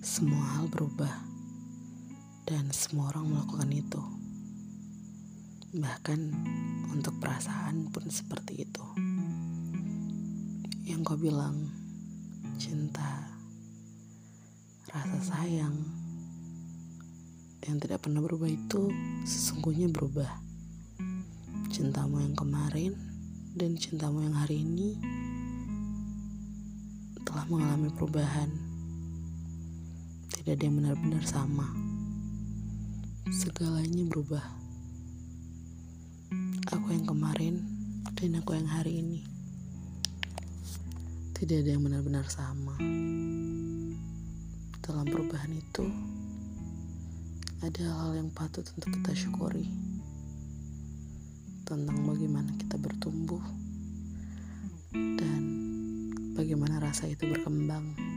Semua hal berubah, dan semua orang melakukan itu. Bahkan untuk perasaan pun seperti itu. Yang kau bilang cinta, rasa sayang, yang tidak pernah berubah itu sesungguhnya berubah. Cintamu yang kemarin dan cintamu yang hari ini telah mengalami perubahan. Tidak ada yang benar-benar sama. Segalanya berubah. Aku yang kemarin dan aku yang hari ini. Tidak ada yang benar-benar sama. Dalam perubahan itu, ada hal yang patut untuk kita syukuri tentang bagaimana kita bertumbuh dan bagaimana rasa itu berkembang.